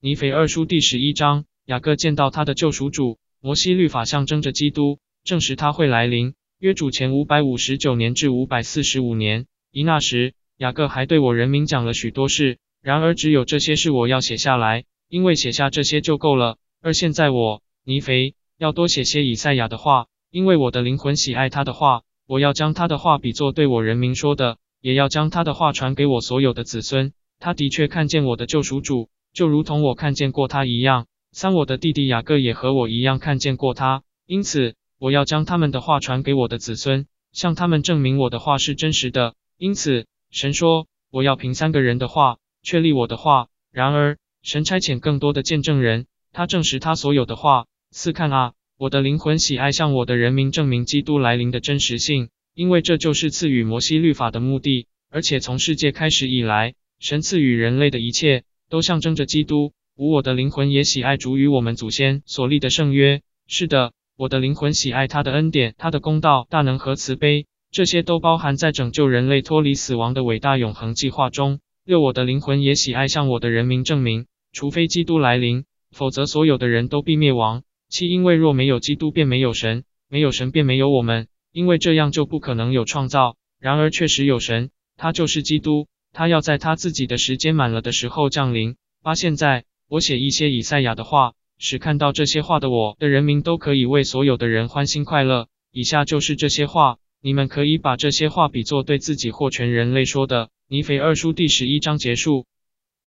尼腓二书第十一章，雅各见到他的救赎主。摩西律法象征着基督，证实他会来临。约主前五百五十九年至五百四十五年，一那时，雅各还对我人民讲了许多事。然而只有这些事我要写下来，因为写下这些就够了。而现在我尼腓要多写些以赛亚的话，因为我的灵魂喜爱他的话。我要将他的话比作对我人民说的，也要将他的话传给我所有的子孙。他的确看见我的救赎主，就如同我看见过他一样。三，我的弟弟雅各也和我一样看见过他，因此我要将他们的话传给我的子孙，向他们证明我的话是真实的。因此，神说，我要凭三个人的话确立我的话。然而，神差遣更多的见证人，他证实他所有的话。四，看啊。我的灵魂喜爱向我的人民证明基督来临的真实性，因为这就是赐予摩西律法的目的。而且从世界开始以来，神赐予人类的一切都象征着基督。五，我的灵魂也喜爱主与我们祖先所立的圣约。是的，我的灵魂喜爱他的恩典、他的公道、大能和慈悲，这些都包含在拯救人类脱离死亡的伟大永恒计划中。六，我的灵魂也喜爱向我的人民证明，除非基督来临，否则所有的人都必灭亡。七，因为若没有基督，便没有神；没有神，便没有我们。因为这样就不可能有创造。然而确实有神，他就是基督。他要在他自己的时间满了的时候降临。八，现在我写一些以赛亚的话，使看到这些话的我的人民都可以为所有的人欢欣快乐。以下就是这些话，你们可以把这些话比作对自己或全人类说的。尼腓二书第十一章结束。